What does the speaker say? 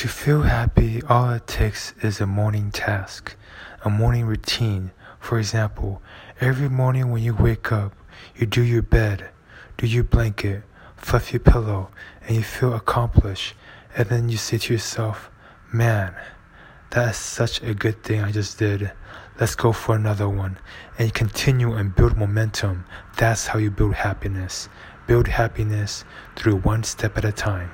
To feel happy, all it takes is a morning task, a morning routine. For example, every morning when you wake up, you do your bed, do your blanket, fluff your pillow, and you feel accomplished. And then you say to yourself, man, that is such a good thing I just did. Let's go for another one. And you continue and build momentum. That's how you build happiness. Build happiness through one step at a time.